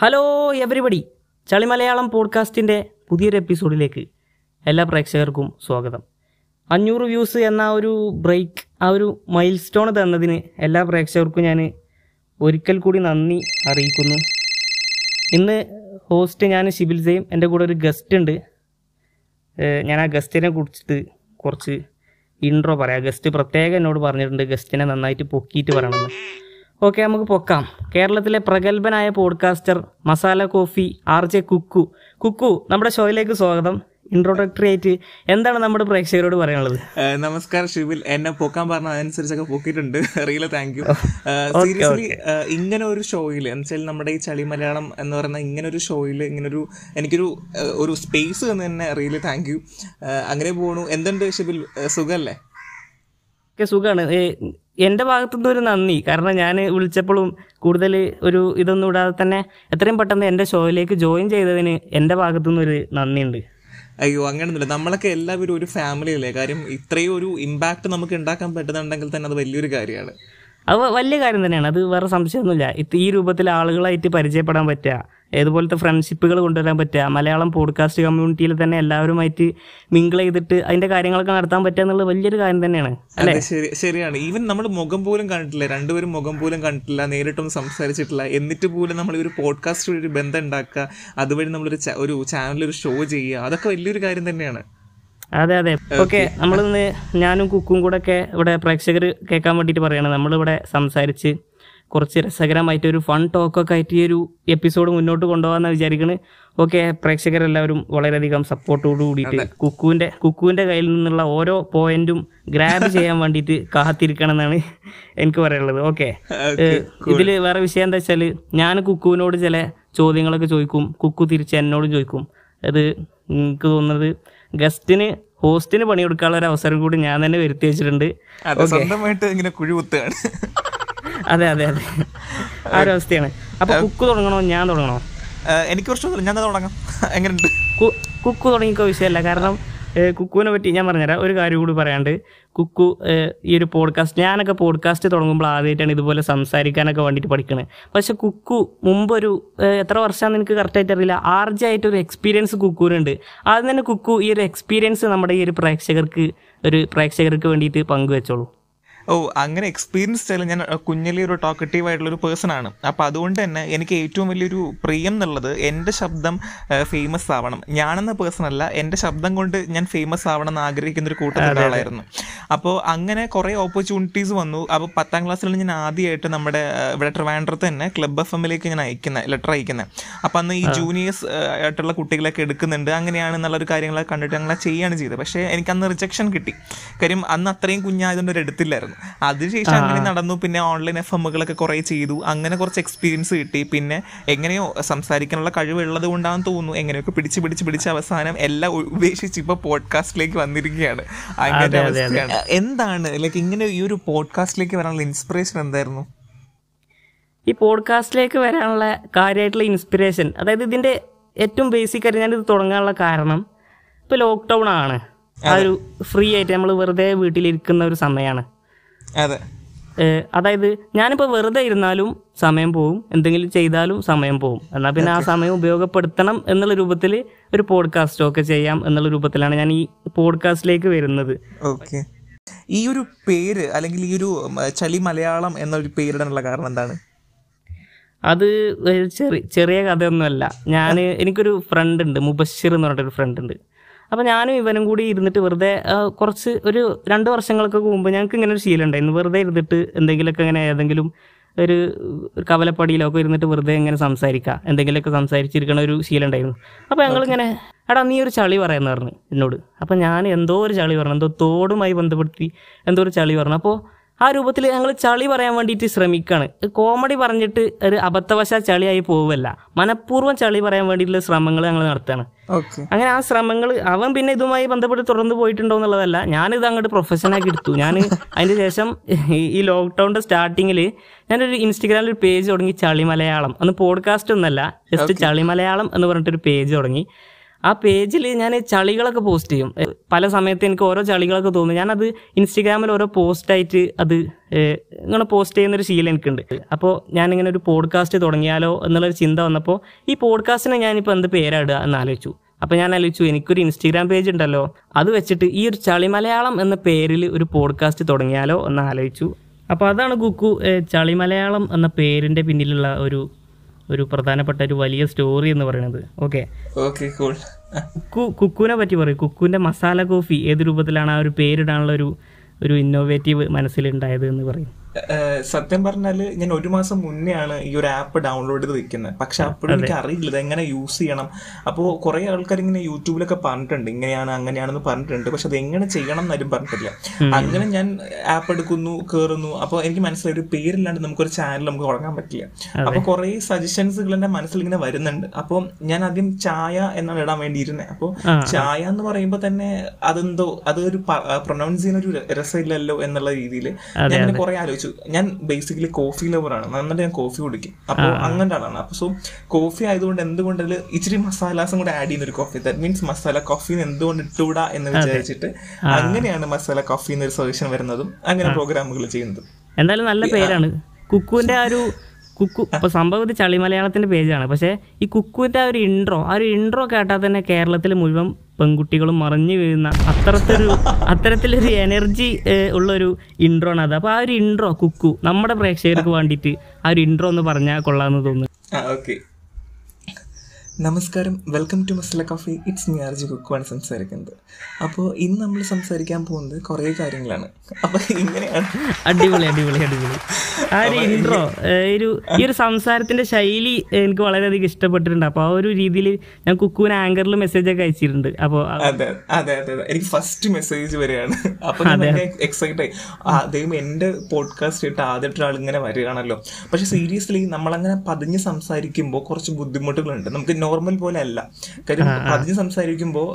Hello everybody ചളി മലയാളം പോഡ്കാസ്റ്റിന്റെ പുതിയൊരു എപ്പിസോഡിലേക്ക് എല്ലാ പ്രേക്ഷകർക്കും സ്വാഗതം. അഞ്ഞൂറ് വ്യൂസ് എന്ന ഒരു ബ്രേക്ക് ആ ഒരു മൈൽ സ്റ്റോൺ തന്നതിന് എല്ലാ പ്രേക്ഷകർക്കും ഞാൻ ഒരിക്കൽ കൂടി നന്ദി അറിയിക്കുന്നു. ഇന്ന് ഹോസ്റ്റ് ഞാൻ ഷിബിൽ സെയിം എന്റെ കൂടെ ഒരു ഗസ്റ്റ് ഉണ്ട്. ഞാൻ ആ ഗസ്റ്റിനെ കുറിച്ചിട്ട് കുറച്ച് ഇൻട്രോ പറയാം. ഗസ്റ്റ് പ്രത്യേകം എന്നോട് പറഞ്ഞിട്ടുണ്ട്. ഗസ്റ്റിനെ നന്നായിട്ട് പൊക്കിയിട്ട് പറയണമെന്ന്. ഓക്കെ നമുക്ക് പൊക്കാം. കേരളത്തിലെ പ്രഗത്ഭനായ podcaster masala coffee R J Kukku. Kukku നമ്മുടെ ഷോയിലേക്ക് സ്വാഗതം. ഇൻട്രോഡക്ടറി ആയിട്ട് എന്താണ് നമ്മുടെ പ്രേക്ഷകരോട് പറയാനുള്ളത്? നമസ്കാരം ഷിബിൽ. എന്നെ പൊക്കാൻ പറഞ്ഞ അതനുസരിച്ചൊക്കെ പൊക്കിയിട്ടുണ്ട് റിയൽ താങ്ക് യു സീരിയസ്ലി ഇങ്ങനെ ഒരു ഷോയിൽ എന്നുവെച്ചാൽ നമ്മുടെ ഈ ചളി മലയാളം എന്ന് പറയുന്ന ഇങ്ങനെ ഒരു ഷോയിൽ ഇങ്ങനൊരു എനിക്കൊരു ഒരു സ്പേസ് എന്ന് തന്നെ റിയൽ താങ്ക് യു അങ്ങനെ പോണു. എന്തുണ്ട് ഷിബിൽ? സുഖമല്ലേ സുഖമാണ് എന്റെ ഭാഗത്തുനിന്ന് ഒരു നന്ദി. കാരണം ഞാൻ വിളിച്ചപ്പോഴും കൂടുതൽ ഒരു ഇതൊന്നും ഇടാതെ തന്നെ എത്രയും പെട്ടെന്ന് എന്റെ ഷോയിലേക്ക് ജോയിൻ ചെയ്തതിന് എന്റെ ഭാഗത്തുനിന്ന് ഒരു നന്ദിയുണ്ട്. അയ്യോ അങ്ങനെയൊന്നുമില്ല നമ്മളൊക്കെ എല്ലാവരും ഒരു ഫാമിലി അല്ലേ കാര്യം ഇത്രയും ഒരു ഇമ്പാക്ട് നമുക്ക് ഉണ്ടാക്കാൻ പറ്റുന്നുണ്ടെങ്കിൽ തന്നെ അത് വലിയൊരു കാര്യമാണ്. അത് വലിയ കാര്യം തന്നെയാണ്. അത് വേറെ സംശയമൊന്നുമില്ല. ഈ രൂപത്തിൽ ആളുകളായിട്ട് പരിചയപ്പെടാൻ പറ്റുക. ഏതുപോലത്തെ ഫ്രണ്ട്ഷിപ്പുകൾ കൊണ്ടുവരാൻ പറ്റുക. മലയാളം പോഡ്കാസ്റ്റ് കമ്മ്യൂണിറ്റിയിൽ തന്നെ എല്ലാവരുമായിട്ട് മിങ്കിൾ ചെയ്തിട്ട് അതിന്റെ കാര്യങ്ങളൊക്കെ നടത്താൻ പറ്റുക എന്നുള്ളത് വലിയൊരു കാര്യം തന്നെയാണ്. അല്ലേ? ശരിയാണ്. ഈവൻ നമ്മൾ മുഖം പോലും കണ്ടിട്ടില്ല. രണ്ടുപേരും മുഖം പോലും കണ്ടിട്ടില്ല. നേരിട്ടൊന്നും സംസാരിച്ചിട്ടില്ല. എന്നിട്ട് പോലും നമ്മൾ ഒരു പോഡ്കാസ്റ്റ് ഒരു ബന്ധം ഉണ്ടാക്കുക. അതുവഴി നമ്മളൊരു ഒരു ചാനലിൽ ഒരു ഷോ ചെയ്യുക. അതൊക്കെ വലിയൊരു കാര്യം തന്നെയാണ്. അതെ അതെ. ഓക്കെ നമ്മളിന്ന് ഞാനും കുക്കും കൂടെ ഒക്കെ ഇവിടെ പ്രേക്ഷകർ കേൾക്കാൻ വേണ്ടിയിട്ട് പറയണം. നമ്മളിവിടെ സംസാരിച്ച് കുറച്ച് രസകരമായിട്ട് ഒരു ഫൺ ടോക്കൊക്കെ ആയിട്ട് ഈ ഒരു എപ്പിസോഡ് മുന്നോട്ട് കൊണ്ടുപോകാമെന്ന് വിചാരിക്കുന്നത് ഓക്കെ പ്രേക്ഷകരെല്ലാവരും വളരെയധികം സപ്പോർട്ടോട് കൂടിയിട്ട് കുക്കുവിന്റെ കുക്കുവിന്റെ കയ്യിൽ നിന്നുള്ള ഓരോ പോയിന്റും ഗ്രാബ് ചെയ്യാൻ വേണ്ടിയിട്ട് കാത്തിരിക്കണം എന്നാണ് എനിക്ക് പറയാനുള്ളത്. ഓക്കെ ഇതിൽ വേറെ വിഷയം എന്താ വെച്ചാൽ ഞാൻ കുക്കുവിനോട് ചില ചോദ്യങ്ങളൊക്കെ ചോദിക്കും. കുക്കു തിരിച്ച് എന്നോടും ചോദിക്കും. അത് എനിക്ക് തോന്നുന്നത് ഗസ്റ്റിന് ഹോസ്റ്റിന് പണിയെടുക്കാനുള്ള ഒരു അവസരം കൂടി ഞാൻ തന്നെ വരുത്തി വെച്ചിട്ടുണ്ട്. സ്വന്തമായിട്ട് ഇങ്ങനെ കുഴി കുത്തുകയാണ്. അതെ അതെ അതെ. ആ ഒരു അവസ്ഥയാണ്. അപ്പൊ കുക്ക് തുടങ്ങണോ? ഞാൻ തുടങ്ങണോ? എനിക്ക് കുറച്ച് ഞാൻ തുടങ്ങാം. എങ്ങനെയുണ്ട്? കുക്ക് തുടങ്ങിക്കോ വിഷയമല്ല. കാരണം കുക്കുവിനെ പറ്റി ഞാൻ പറഞ്ഞുതരാം. ഒരു കാര്യം കൂടി പറയാണ്ട് കുക്കു ഈ ഒരു പോഡ്കാസ്റ്റ് ഞാനൊക്കെ പോഡ്കാസ്റ്റ് തുടങ്ങുമ്പോൾ ആദ്യമായിട്ടാണ് ഇതുപോലെ സംസാരിക്കാനൊക്കെ വേണ്ടിയിട്ട് പഠിക്കണത് പക്ഷെ കുക്കു മുമ്പൊരു എത്ര വർഷമാണെന്ന് എനിക്ക് കറക്റ്റായിട്ട് അറിയില്ല. ആർജായിട്ട് ഒരു എക്സ്പീരിയൻസ് കുക്കുവിനുണ്ട്. ആദ്യം തന്നെ കുക്കു ഈ ഒരു എക്സ്പീരിയൻസ് നമ്മുടെ ഈ ഒരു പ്രേക്ഷകർക്ക് ഒരു പ്രേക്ഷകർക്ക് വേണ്ടിയിട്ട് പങ്കുവെച്ചോളൂ. ഓ അങ്ങനെ എക്സ്പീരിയൻസ് സ്റ്റൈൽ ഞാൻ കുഞ്ഞിലെ ഒരു ടോക്കറ്റീവ് ആയിട്ടുള്ള ഒരു പേഴ്സൺ ആണ്. അപ്പോൾ അതുകൊണ്ട് തന്നെ എനിക്ക് ഏറ്റവും വലിയൊരു പ്രിയം എന്നുള്ളത് എന്റെ ശബ്ദം ഫേമസ് ആവണം. ഞാനെന്ന പേഴ്സൺ അല്ല എന്റെ ശബ്ദം കൊണ്ട് ഞാൻ ഫേമസ് ആവണം എന്ന് ആഗ്രഹിക്കുന്ന ഒരു കൂട്ടത്തിൽ ആളായിരുന്നു. അപ്പോൾ അങ്ങനെ കുറേ ഓപ്പർച്യൂണിറ്റീസ് വന്നു. അപ്പോൾ പത്താം ക്ലാസ്സിൽ ഞാൻ ആദ്യമായിട്ട് നമ്മുടെ ഇവിടെ ട്രിവാൻഡ്രത്ത് തന്നെ ക്ലബ് എഫ് എമ്മിലേക്ക് ഞാൻ അയക്കുന്നത് ലെറ്റർ അയക്കുന്നത് അപ്പോൾ അന്ന് ഈ ജൂനിയേഴ്സ് ആയിട്ടുള്ള കുട്ടികളൊക്കെ എടുക്കുന്നുണ്ട്. അങ്ങനെയാണ് എന്നുള്ളൊരു കാര്യങ്ങളൊക്കെ കണ്ടിട്ട് ഞങ്ങൾ ചെയ്യുകയാണ് ചെയ്തത്. പക്ഷേ എനിക്ക് അന്ന് റിജക്ഷൻ കിട്ടി. കാര്യം അന്ന് അത്രയും കുഞ്ഞായതുകൊണ്ട് ഒരു എടുത്തില്ലായിരുന്നു അതിനുശേഷം അങ്ങനെ നടന്നു പിന്നെ ഓൺലൈൻ എഫ് എമ്മുകളൊക്കെ കുറേ ചെയ്തു. അങ്ങനെ കുറച്ച് എക്സ്പീരിയൻസ് കിട്ടി. പിന്നെ എങ്ങനെയോ സംസാരിക്കാനുള്ള കഴിവുള്ളത് കൊണ്ടാണെന്ന് തോന്നുന്നു. എങ്ങനെയൊക്കെ പിടിച്ച് പിടിച്ച് പിടിച്ച് അവസാനം എല്ലാം ഉപേക്ഷിച്ച് ഇപ്പൊ പോഡ്കാസ്റ്റിലേക്ക് വന്നിരിക്കുകയാണ്. അങ്ങനെ അവസ്ഥയാണ്. എന്താണ് ലൈക്ക് ഇങ്ങനെ ഈ ഒരു പോഡ്കാസ്റ്റിലേക്ക് വരാനുള്ള ഇൻസ്പിറേഷൻ എന്തായിരുന്നു? ഈ പോഡ്കാസ്റ്റിലേക്ക് വരാനുള്ള കാര്യമായിട്ടുള്ള ഇൻസ്പിറേഷൻ അതായത് ഇതിന്റെ ഏറ്റവും ബേസിക് ആയിട്ട് ഞാനിത് തുടങ്ങാനുള്ള കാരണം ഇപ്പൊ ലോക്ക്ഡൗൺ ആണ്. ആ ഒരു ഫ്രീ ആയിട്ട് നമ്മൾ വെറുതെ വീട്ടിലിരിക്കുന്ന ഒരു സമയമാണ് അതെ. അതായത് ഞാനിപ്പോൾ വെറുതെ ഇരുന്നാലും സമയം പോവും. എന്തെങ്കിലും ചെയ്താലും സമയം പോവും. എന്നാൽ പിന്നെ ആ സമയം ഉപയോഗപ്പെടുത്തണം എന്നുള്ള രൂപത്തിൽ ഒരു പോഡ്കാസ്റ്റോ ഒക്കെ ചെയ്യാം എന്നുള്ള രൂപത്തിലാണ് ഞാൻ ഈ പോഡ്കാസ്റ്റിലേക്ക് വരുന്നത്. ഓക്കെ ഈ ഒരു പേര് അല്ലെങ്കിൽ ഈ ഒരു ചളി മലയാളം എന്നൊരു പേരിടാനുള്ള കാരണം എന്താണ്? അത് ചെറിയ ചെറിയ കഥയൊന്നുമല്ല. ഞാൻ എനിക്കൊരു ഫ്രണ്ട് ഉണ്ട് മുബഷിർ എന്ന് പറഞ്ഞിട്ടൊരു ഫ്രണ്ട് ഉണ്ട്. അപ്പോൾ ഞാനും ഇവനും കൂടി ഇരുന്നിട്ട് വെറുതെ കുറച്ച് ഒരു രണ്ട് വർഷങ്ങൾക്ക് മുമ്പ് ഞങ്ങൾക്ക് ഇങ്ങനെ ഒരു ശീലം ഉണ്ടായിരുന്നു. വെറുതെ ഇരുന്നിട്ട് എന്തെങ്കിലുമൊക്കെ ഇങ്ങനെ ഏതെങ്കിലും ഒരു ഒരു കവലപ്പടിയിലൊക്കെ ഇരുന്നിട്ട് വെറുതെ ഇങ്ങനെ സംസാരിക്കുക എന്തെങ്കിലുമൊക്കെ സംസാരിച്ചിരിക്കണ ഒരു ശീലം ഉണ്ടായിരുന്നു. അപ്പോൾ ഞങ്ങളിങ്ങനെ എടാ നീ ഒരു ചളി പറയുന്നു പറഞ്ഞു എന്നോട്. അപ്പോൾ ഞാൻ എന്തോ ഒരു ചളി പറഞ്ഞു എന്തോ തോടുമായി ബന്ധപ്പെടുത്തി എന്തോ ഒരു ചളി പറഞ്ഞു. അപ്പോൾ ആ രൂപത്തിൽ ഞങ്ങൾ ചളി പറയാൻ വേണ്ടിയിട്ട് ശ്രമിക്കുകയാണ് കോമഡി പറഞ്ഞിട്ട് ഒരു അബദ്ധവശ ചളിയായി പോവല്ല. മനഃപൂർവം ചളി പറയാൻ വേണ്ടിയിട്ടുള്ള ശ്രമങ്ങൾ ഞങ്ങൾ നടത്തുകയാണ് അങ്ങനെ ആ ശ്രമങ്ങൾ അവൻ പിന്നെ ഇതുമായി ബന്ധപ്പെട്ട് തുടർന്ന് പോയിട്ടുണ്ടോ എന്നുള്ളതല്ല. ഞാനിത് അങ്ങോട്ട് പ്രൊഫഷനാക്കി എടുത്തു. ഞാൻ അതിന് ശേഷം ഈ- ലോക്ക്ഡൌണിന്റെ സ്റ്റാർട്ടിങ്ങിൽ ഞാനൊരു ഇൻസ്റ്റഗ്രാമിൽ ഒരു പേജ് തുടങ്ങി ചളി മലയാളം അന്ന് പോഡ്കാസ്റ്റ് ഒന്നല്ല ജസ്റ്റ് ചളി മലയാളം എന്ന് പറഞ്ഞിട്ടൊരു പേജ് തുടങ്ങി. ആ പേജിൽ ഞാൻ ചളികളൊക്കെ പോസ്റ്റ് ചെയ്യും. പല സമയത്ത് എനിക്ക് ഓരോ ചളികളൊക്കെ തോന്നും. ഞാനത് ഇൻസ്റ്റഗ്രാമിൽ ഓരോ പോസ്റ്റായിട്ട് അത് ഇങ്ങനെ പോസ്റ്റ് ചെയ്യുന്നൊരു ശീലം എനിക്കുണ്ട്. അപ്പോൾ ഞാനിങ്ങനെ ഒരു പോഡ്കാസ്റ്റ് തുടങ്ങിയാലോ എന്നുള്ളൊരു ചിന്ത വന്നപ്പോൾ ഈ പോഡ്കാസ്റ്റിനെ ഞാനിപ്പോൾ എന്ത് പേരാടുക എന്ന് ആലോചിച്ചു. അപ്പോൾ ഞാൻ ആലോചിച്ചു എനിക്കൊരു ഇൻസ്റ്റഗ്രാം പേജ് ഉണ്ടല്ലോ. അത് വെച്ചിട്ട് ഈ ഒരു ചളി മലയാളം എന്ന പേരിൽ ഒരു പോഡ്കാസ്റ്റ് തുടങ്ങിയാലോ എന്ന് ആലോചിച്ചു. അപ്പോൾ അതാണ് കുക്കു ചളി മലയാളം എന്ന പേരിന്റെ പിന്നിലുള്ള ഒരു ഒരു പ്രധാനപ്പെട്ട ഒരു വലിയ സ്റ്റോറി എന്ന് പറയുന്നത് ഓക്കെ കുക്കു കുക്കുവിനെ പറ്റി പറയും. കുക്കുവിന്റെ മസാല കോഫി ഏത് രൂപത്തിലാണ് ആ ഒരു പേരിടാനുള്ള ഒരു ഒരു ഇന്നോവേറ്റീവ് മനസ്സിലുണ്ടായത് എന്ന് പറയും. സത്യം പറഞ്ഞാൽ ഞാൻ ഒരു മാസം മുന്നേ ആണ് ഈ ഒരു ആപ്പ് ഡൗൺലോഡ് ചെയ്ത് വെക്കുന്നത് പക്ഷെ അപ്പോഴും എനിക്ക് അറിയില്ല എങ്ങനെ യൂസ് ചെയ്യണം. അപ്പോൾ കുറെ ആൾക്കാർ ഇങ്ങനെ യൂട്യൂബിലൊക്കെ പറഞ്ഞിട്ടുണ്ട്. ഇങ്ങനെയാണ് അങ്ങനെയാണെന്ന് പറഞ്ഞിട്ടുണ്ട്. പക്ഷെ അത് എങ്ങനെ ചെയ്യണം എന്നാലും പറഞ്ഞിട്ടില്ല. അങ്ങനെ ഞാൻ ആപ്പ് എടുക്കുന്നു കേറുന്നു. അപ്പോൾ എനിക്ക് മനസ്സിലായി ഒരു പേരില്ലാണ്ട് നമുക്കൊരു ചാനൽ നമുക്ക് തുടങ്ങാൻ പറ്റില്ല. അപ്പോൾ കുറെ സജഷൻസുകൾ എന്റെ മനസ്സിൽ ഇങ്ങനെ വരുന്നുണ്ട്. അപ്പോൾ ഞാൻ ആദ്യം ചായ എന്നാണ് ഇടാൻ വേണ്ടിയിരുന്നത് അപ്പോൾ ചായ എന്ന് പറയുമ്പോൾ തന്നെ അതെന്തോ അതൊരു പ്രൊനൗൺസ് ചെയ്യുന്ന ഒരു രസമില്ലല്ലോ എന്നുള്ള രീതിയിൽ ഞാൻ കുറെ ആലോചിച്ചു. ഞാൻ ബേസിക്കലി കോഫി ലവറാണ് നന്നായിട്ട് ഞാൻ കോഫി കുടിക്കും. അപ്പോൾ അങ്ങനത്തെ ആളാണ്. അപ്പോൾ സോ കോഫി ആയതുകൊണ്ട് എന്തുകൊണ്ട് അതിൽ ഇച്ചിരി മസാലാസും കൂടെ ആഡ് ചെയ്യുന്ന ഒരു coffee that means masala coffee എന്തുകൊണ്ട് ഇട്ടുകൂടാ എന്ന് വിചാരിച്ചിട്ട് അങ്ങനെയാണ് മസാല കോഫി എന്നൊരു സൊല്യൂഷൻ വരുന്നതും അങ്ങനെ പ്രോഗ്രാമുകൾ ചെയ്യുന്നതും. എന്തായാലും നല്ല പേരാണ്. കുക്കുവിന്റെ ആ ഒരു കുക്കു അപ്പോൾ സംഭവം ഇത് ചളി മലയാളത്തിന്റെ പേജാണ്. പക്ഷേ ഈ കുക്കുവിന്റെ ആ ഒരു ഇൻട്രോ ആ ഒരു ഇൻട്രോ കേട്ടാൽ തന്നെ കേരളത്തിൽ മുഴുവൻ പെൺകുട്ടികളും മറിഞ്ഞു വീഴുന്ന അത്തരത്തിലൊരു അത്തരത്തിലൊരു എനർജി ഉള്ളൊരു ഇൻട്രോ ആണ് അത്. അപ്പോൾ ആ ഒരു ഇൻട്രോ കുക്കു നമ്മുടെ പ്രേക്ഷകർക്ക് വേണ്ടിയിട്ട് ആ ഒരു ഇൻട്രോ ഒന്ന് പറഞ്ഞാൽ കൊള്ളാമെന്ന് തോന്നുന്നു. ഓക്കെ. നമസ്കാരം. Welcome to masala coffee it's me RJ കുക്കുവാണ് സംസാരിക്കുന്നത്. അപ്പോൾ ഇന്ന് നമ്മൾ സംസാരിക്കാൻ പോകുന്നത് കുറേ കാര്യങ്ങളാണ്. അപ്പോൾ ഇങ്ങനെയാണ്. അടിപൊളി അടിപൊളി അടിപൊളി. ആ ഒരു ഇൻട്രോ ഒരു ഈ ഒരു സംസാരത്തിന്റെ ശൈലി എനിക്ക് വളരെയധികം ഇഷ്ടപ്പെട്ടിട്ടുണ്ട്. അപ്പോൾ ആ ഒരു രീതിയിൽ ഞാൻ കുക്കുവിന് ആങ്കറിൽ മെസ്സേജ് ഒക്കെ അയച്ചിട്ടുണ്ട്. അപ്പോൾ അതെ അതെ അതെ എനിക്ക് ഫസ്റ്റ് മെസ്സേജ് വരികയാണ് അപ്പോൾ എക്സൈറ്റ് ആയി. അദ്ദേഹം എന്റെ പോഡ്കാസ്റ്റ് ഇട്ട് ആദ്യമായിട്ട് ഒരാൾ ഇങ്ങനെ വരികയാണല്ലോ. പക്ഷെ സീരിയസ്ലി നമ്മളങ്ങനെ പതിഞ്ഞ് സംസാരിക്കുമ്പോൾ കുറച്ച് ബുദ്ധിമുട്ടുകളുണ്ട്. നമുക്ക് നോർമൽ പോലെ അല്ല കാര്യം പതിഞ്ഞ് സംസാരിക്കുമ്പോൾ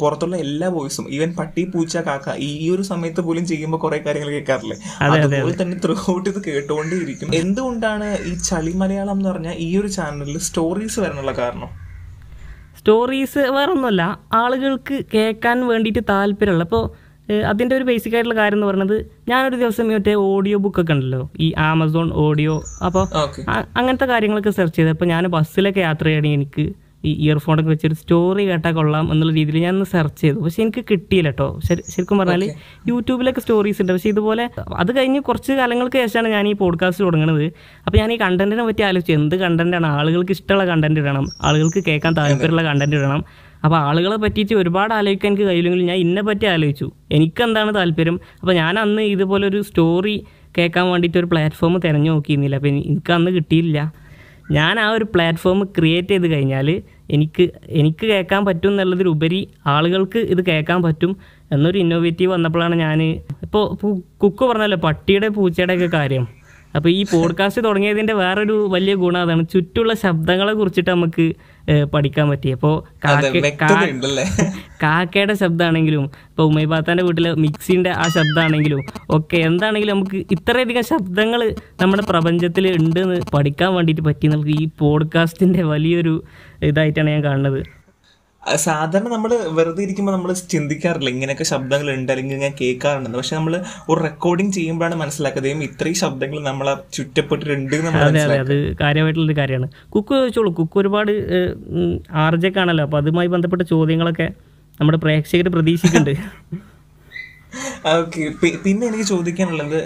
പുറത്തുള്ള എല്ലാ വോയിസും ഈവൻ പട്ടി പൂച്ച കാക്ക ഈ ഒരു സമയത്ത് പോലും ചെയ്യുമ്പോൾ കുറെ കാര്യങ്ങൾ കേൾക്കാറില്ലേ? അതുപോലെ തന്നെ ത്രൂ ഔട്ട് ഇത് കേട്ടുകൊണ്ടേയിരിക്കും എന്തുകൊണ്ടാണ് ഈ ചളി മലയാളം എന്ന് പറഞ്ഞാൽ ഈ ഒരു ചാനലിൽ സ്റ്റോറീസ് വരാനുള്ള കാരണം? സ്റ്റോറീസ് വേറൊന്നുമല്ല. ആളുകൾക്ക് കേൾക്കാൻ വേണ്ടിയിട്ട് താല്പര്യമുള്ള അപ്പോൾ അതിന്റെ ഒരു ബേസിക് ആയിട്ടുള്ള കാര്യം എന്ന് പറയുന്നത് ഞാനൊരു ദിവസം മറ്റേ ഓഡിയോ ബുക്ക് ഒക്കെ ഉണ്ടല്ലോ ഈ ആമസോൺ ഓഡിയോ അപ്പോൾ അങ്ങനത്തെ കാര്യങ്ങളൊക്കെ സെർച്ച് ചെയ്തപ്പോൾ ഞാൻ ബസ്സിലൊക്കെ യാത്ര ചെയ്യണമെങ്കിൽ എനിക്ക് ഈ ഇയർഫോണൊക്കെ വെച്ചൊരു സ്റ്റോറി കേട്ടാൽ കൊള്ളാം എന്നുള്ള രീതിയിൽ ഞാൻ ഒന്ന് സെർച്ച് ചെയ്തു. പക്ഷെ എനിക്ക് കിട്ടിയില്ല കേട്ടോ ശരി ശരിക്കും പറഞ്ഞാൽ യൂട്യൂബിലൊക്കെ സ്റ്റോറീസ് ഉണ്ട്. പക്ഷേ ഇതുപോലെ അത് കഴിഞ്ഞ് കുറച്ച് കാലങ്ങൾക്ക് ശേഷമാണ് ഞാൻ ഈ പോഡ്കാസ്റ്റ് തുടങ്ങുന്നത് അപ്പോൾ ഞാൻ ഈ കണ്ടന്റിനെ പറ്റി ആലോചിച്ചു. എന്ത് കണ്ടന്റാണ് ആളുകൾക്ക് ഇഷ്ടമുള്ള കണ്ടന്റ് ഇടണം. ആളുകൾക്ക് കേൾക്കാൻ താല്പര്യമുള്ള കണ്ടന്റ് ഇടണം. അപ്പോൾ ആളുകളെ പറ്റിയിട്ട് ഒരുപാട് ആലോചിക്കാൻ എനിക്ക് കഴിയില്ലെങ്കിൽ ഞാൻ ഇന്നെ പറ്റി ആലോചിച്ചു. എനിക്കെന്താണ് താല്പര്യം? അപ്പോൾ ഞാൻ അന്ന് ഇതുപോലെ ഒരു സ്റ്റോറി കേൾക്കാൻ വേണ്ടിയിട്ട് ഒരു പ്ലാറ്റ്ഫോം തിരഞ്ഞു നോക്കിയിരുന്നില്ല. അപ്പോൾ എനിക്ക് അന്ന് കിട്ടിയില്ല. ഞാൻ ആ ഒരു പ്ലാറ്റ്ഫോം ക്രിയേറ്റ് ചെയ്ത് കഴിഞ്ഞാൽ എനിക്ക് എനിക്ക് കേൾക്കാൻ പറ്റും എന്നുള്ളതിലുപരി ആളുകൾക്ക് ഇത് കേൾക്കാൻ പറ്റും എന്നൊരു ഇന്നോവേറ്റീവ് വന്നപ്പോഴാണ് ഞാൻ ഇപ്പോൾ കുക്ക് പറഞ്ഞല്ലോ പട്ടിയുടെ പൂച്ചയുടെ കാര്യം. അപ്പോൾ ഈ പോഡ്കാസ്റ്റ് തുടങ്ങിയതിന്റെ വേറൊരു വലിയ ഗുണം അതാണ് ചുറ്റുള്ള ശബ്ദങ്ങളെ കുറിച്ചിട്ട് നമുക്ക് പഠിക്കാൻ പറ്റി. അപ്പോൾ കാക്കയുടെ ശബ്ദമാണെങ്കിലും ഇപ്പോൾ ഉമൈബാത്താന്റെ വീട്ടിലെ മിക്സിന്റെ ആ ശബ്ദമാണെങ്കിലും ഒക്കെ എന്താണെങ്കിലും നമുക്ക് ഇത്രയധികം ശബ്ദങ്ങൾ നമ്മുടെ പ്രപഞ്ചത്തിൽ ഉണ്ടെന്ന് പഠിക്കാൻ വേണ്ടിയിട്ട് പറ്റി. നമുക്ക് ഈ പോഡ്കാസ്റ്റിന്റെ വലിയൊരു ഇതായിട്ടാണ് ഞാൻ കാണുന്നത്. സാധാരണ നമ്മൾ വെറുതെ ഇരിക്കുമ്പോൾ നമ്മൾ ചിന്തിക്കാറില്ല. ഇങ്ങനെയൊക്കെ ശബ്ദങ്ങൾ ഉണ്ട് അല്ലെങ്കിൽ ഇങ്ങനെ കേൾക്കാറുണ്ടെന്ന് പക്ഷെ നമ്മൾ ഒരു റെക്കോർഡിംഗ് ചെയ്യുമ്പോഴാണ് മനസ്സിലാക്കുന്നത് ദൈവം ഇത്രയും ശബ്ദങ്ങൾ നമ്മളെ ചുറ്റപ്പെട്ടിട്ടുണ്ട് അതെ കാര്യമായിട്ടുള്ളൊരു കാര്യമാണ്. കുക്ക് ചോദിച്ചോളൂ കുക്ക് ഒരുപാട് ആർജക്കാണല്ലോ അപ്പോൾ അതുമായി ബന്ധപ്പെട്ട ചോദ്യങ്ങളൊക്കെ നമ്മുടെ പ്രേക്ഷകർ പ്രതീക്ഷിക്കുന്നുണ്ട്. ഓക്കെ. പിന്നെ എനിക്ക് ചോദിക്കാനുള്ളത്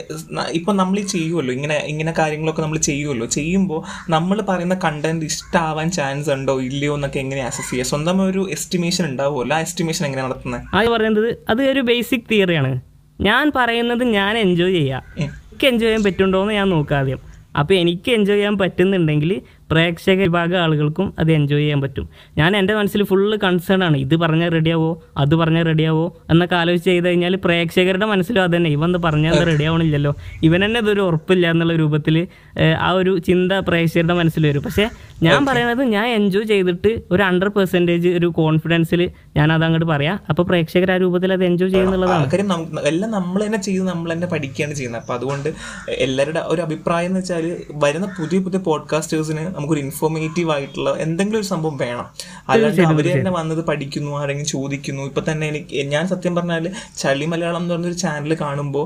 ഇപ്പം നമ്മൾ ചെയ്യുമല്ലോ ഇങ്ങനെ ഇങ്ങനെ കാര്യങ്ങളൊക്കെ നമ്മൾ ചെയ്യുമല്ലോ ചെയ്യുമ്പോൾ നമ്മൾ പറയുന്ന കണ്ടന്റ് ഇഷ്ടാവാൻ ചാൻസ് ഉണ്ടോ ഇല്ലയോ എന്നൊക്കെ എങ്ങനെ അസസ് ചെയ്യുക സ്വന്തം ഒരു എസ്റ്റിമേഷൻ ഉണ്ടാവുമല്ലോ ആ എസ്റ്റിമേഷൻ എങ്ങനെ നടത്തുന്നത് അത് പറയുന്നത് അത് ഒരു ബേസിക് തിയറിയാണ് ഞാൻ പറയുന്നത് ഞാൻ എൻജോയ് ചെയ്യാം. എനിക്ക് എൻജോയ് ചെയ്യാൻ പറ്റുന്നുണ്ടോ എന്ന് ഞാൻ നോക്കാം ആദ്യം. അപ്പോൾ എനിക്ക് എൻജോയ് ചെയ്യാൻ പറ്റുന്നുണ്ടെങ്കിൽ പ്രേക്ഷക വിഭാഗം ആളുകൾക്കും അത് എൻജോയ് ചെയ്യാൻ പറ്റും. ഞാൻ എന്റെ മനസ്സിൽ ഫുള്ള് കൺസേൺ ആണ്. ഇത് പറഞ്ഞാൽ റെഡിയാവോ അത് പറഞ്ഞാൽ റെഡിയാവോ എന്നൊക്കെ ആലോചിച്ച് ചെയ്ത് കഴിഞ്ഞാൽ പ്രേക്ഷകരുടെ മനസ്സിലും അത് തന്നെ. ഇവന്ന് പറഞ്ഞാൽ റെഡി ആവണില്ലല്ലോ. ഇവൻ തന്നെ ഇതൊരു ഉറപ്പില്ല എന്നുള്ള രൂപത്തിൽ ആ ഒരു ചിന്ത പ്രേക്ഷകരുടെ മനസ്സിൽ വരും. പക്ഷേ ഞാൻ പറയുന്നത് ഞാൻ എൻജോയ് ചെയ്തിട്ട് ഒരു ഹൺഡ്രഡ് പെർസെന്റേജ് ഒരു കോൺഫിഡൻസിൽ ഞാൻ അത് അങ്ങോട്ട് പറയാം. അപ്പോൾ പ്രേക്ഷകർ ആ രൂപത്തിൽ അത് എൻജോയ് ചെയ്യുന്നുള്ളതാണ് എല്ലാം നമ്മൾ തന്നെ ചെയ്ത് നമ്മൾ തന്നെ പഠിക്കുകയാണ് ചെയ്യുന്നത്. അപ്പോൾ അതുകൊണ്ട് എല്ലാവരുടെ ഒരു അഭിപ്രായം എന്ന് വെച്ചാൽ വരുന്ന പുതിയ പുതിയ പോഡ്കാസ്റ്റേഴ്സിന് നമുക്കൊരു ഇൻഫോർമേറ്റീവ് ആയിട്ടുള്ള എന്തെങ്കിലും ഒരു സംഭവം വേണം. അല്ലാണ്ട് അവർ തന്നെ വന്നത് പഠിക്കുന്നു ആരെങ്കിലും ചോദിക്കുന്നു. ഇപ്പൊ തന്നെ എനിക്ക് ഞാൻ സത്യം പറഞ്ഞാൽ ചളി മലയാളം എന്ന് പറഞ്ഞൊരു ചാനൽ കാണുമ്പോൾ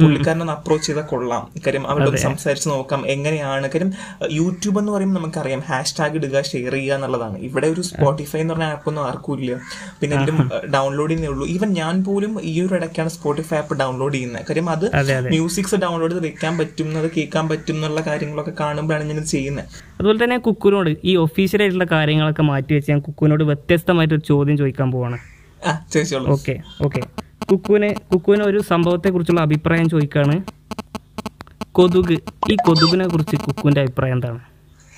പുള്ളിക്കാരനെ അപ്രോച്ച് ചെയ്താൽ കൊള്ളാം. കാര്യം അവരോട് സംസാരിച്ച് നോക്കാം എങ്ങനെയാണ്. കാര്യം യൂട്യൂബ് എന്ന് പറയുമ്പോൾ നമുക്കറിയാം ഹാഷ് ടാഗ് ഇടുക ഷെയർ ചെയ്യുക എന്നുള്ളതാണ്. ഇവിടെ ഒരു സ്പോട്ടിഫൈ എന്ന് പറഞ്ഞ ആപ്പൊന്നും ആർക്കും ഇല്ല. പിന്നെ എല്ലാം ഡൗൺലോഡ് ചെയ്യുന്നേ ഉള്ളൂ. ഈവൻ ഞാൻ പോലും ഈ ഒരു ഇടയ്ക്കാണ് സ്പോട്ടിഫൈ ആപ്പ് ഡൗൺലോഡ് ചെയ്യുന്നത്. കാര്യം അത് അതെ അതെ. മ്യൂസിക്സ് ഡൗൺലോഡ് ചെയ്ത് വെക്കാൻ പറ്റും അത് കേൾക്കാൻ പറ്റും എന്നുള്ള കാര്യങ്ങളൊക്കെ കാണുമ്പോഴാണ് ഞാൻ ചെയ്യുന്നത്. ചെയ്യുന്നത് അതുപോലെ തന്നെ കുക്കുവിനോട് ഈ ഒഫീഷ്യലായിട്ടുള്ള കാര്യങ്ങളൊക്കെ മാറ്റി വെച്ച് ഞാൻ കുക്കുവിനോട് വ്യത്യസ്തമായിട്ടൊരു ചോദ്യം ചോദിക്കാൻ പോവാണ്. Okay okay. കുക്കുവിന് കുക്കുവിന് ഒരു സംഭവത്തെ കുറിച്ചുള്ള അഭിപ്രായം ചോദിക്കാണ്. കൊതുക് ഈ കൊതുകിനെ കുറിച്ച് കുക്കുവിന്റെ അഭിപ്രായം എന്താണ്?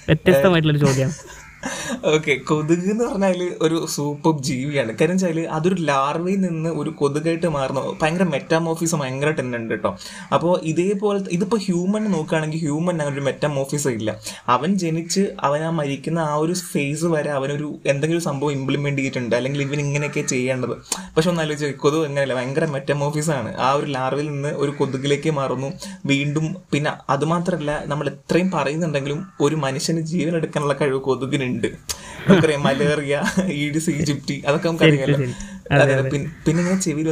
വ്യത്യസ്തമായിട്ടുള്ളൊരു ചോദ്യമാണ്. ഓക്കെ കൊതുക് എന്ന് പറഞ്ഞാൽ ഒരു സൂപ്പർ ജീവിയാണ്. കാര്യം വെച്ചാൽ അതൊരു ലാർവയിൽ നിന്ന് ഒരു കൊതുകായിട്ട് മാറുന്ന ഭയങ്കര മെറ്റാമോഫീസ് ഭയങ്കര തന്നെ ഉണ്ട് കേട്ടോ അപ്പോൾ ഇതേപോലെ ഇതിപ്പോൾ ഹ്യൂമൻ നോക്കുകയാണെങ്കിൽ ഹ്യൂമൻ അങ്ങനെ ഒരു മെറ്റാമോഫീസ് ഇല്ല. അവൻ ജനിച്ച് അവൻ ആ മരിക്കുന്ന ആ ഒരു ഫേസ് വരെ അവനൊരു എന്തെങ്കിലും സംഭവം ഇംപ്ലിമെന്റ് ചെയ്തിട്ടുണ്ട്. അല്ലെങ്കിൽ ഇവൻ ഇങ്ങനെയൊക്കെ ചെയ്യേണ്ടത്. പക്ഷെ ഒന്ന് ആലോചിച്ച് കൊതുക് എങ്ങനെയല്ല ഭയങ്കര ആണ്. ആ ഒരു ലാർവയിൽ നിന്ന് ഒരു കൊതുകിലേക്ക് മാറുന്നു. വീണ്ടും പിന്നെ അതുമാത്രമല്ല നമ്മൾ എത്രയും പറയുന്നുണ്ടെങ്കിലും ഒരു മനുഷ്യന് ജീവൻ എടുക്കാനുള്ള കഴിവ് കൊതുകിനുണ്ട്. നമുക്കറിയാം മലേറിയ ഈഡിസ് ഈജിപ്തി അതൊക്കെ അതെ. പിന്നെ ഇങ്ങനെ ചെവിയിൽ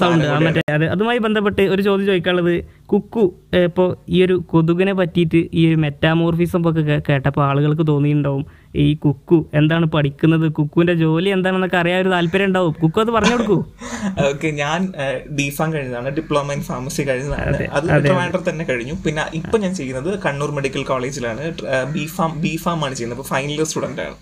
സൗണ്ട് മറ്റേ അത്. അതുമായി ബന്ധപ്പെട്ട് ഒരു ചോദ്യം ചോദിക്കാനുള്ളത് കുക്കു ഇപ്പോൾ ഈ ഒരു കൊതുകിനെ പറ്റിയിട്ട് ഈ ഒരു മെറ്റാമോർഫിസം ഒക്കെ കേട്ടപ്പോൾ ആളുകൾക്ക് തോന്നിയിട്ടുണ്ടാവും ഈ കുക്കു എന്താണ് പഠിക്കുന്നത്? കുക്കുവിന്റെ ജോലി എന്താണെന്നൊക്കെ അറിയാൻ ഒരു താല്പര്യം ഉണ്ടാവും. കുക്കു അത് പറഞ്ഞു കൊടുക്കൂ. ഓക്കെ ഞാൻ ഡിഫാം കഴിഞ്ഞതാണ് ഡിപ്ലോമ ഇൻ ഫാർമസി കഴിഞ്ഞതാണ്. അത് ട്രിവാൻഡ്രം തന്നെ കഴിഞ്ഞു. പിന്നെ ഇപ്പൊ ഞാൻ ചെയ്യുന്നത് കണ്ണൂർ മെഡിക്കൽ കോളേജിലാണ് ബി ഫാം ബി ഫാം ആണ് ചെയ്യുന്നത് ഫൈനൽ ഇയർ സ്റ്റുഡന്റ് ആണ്.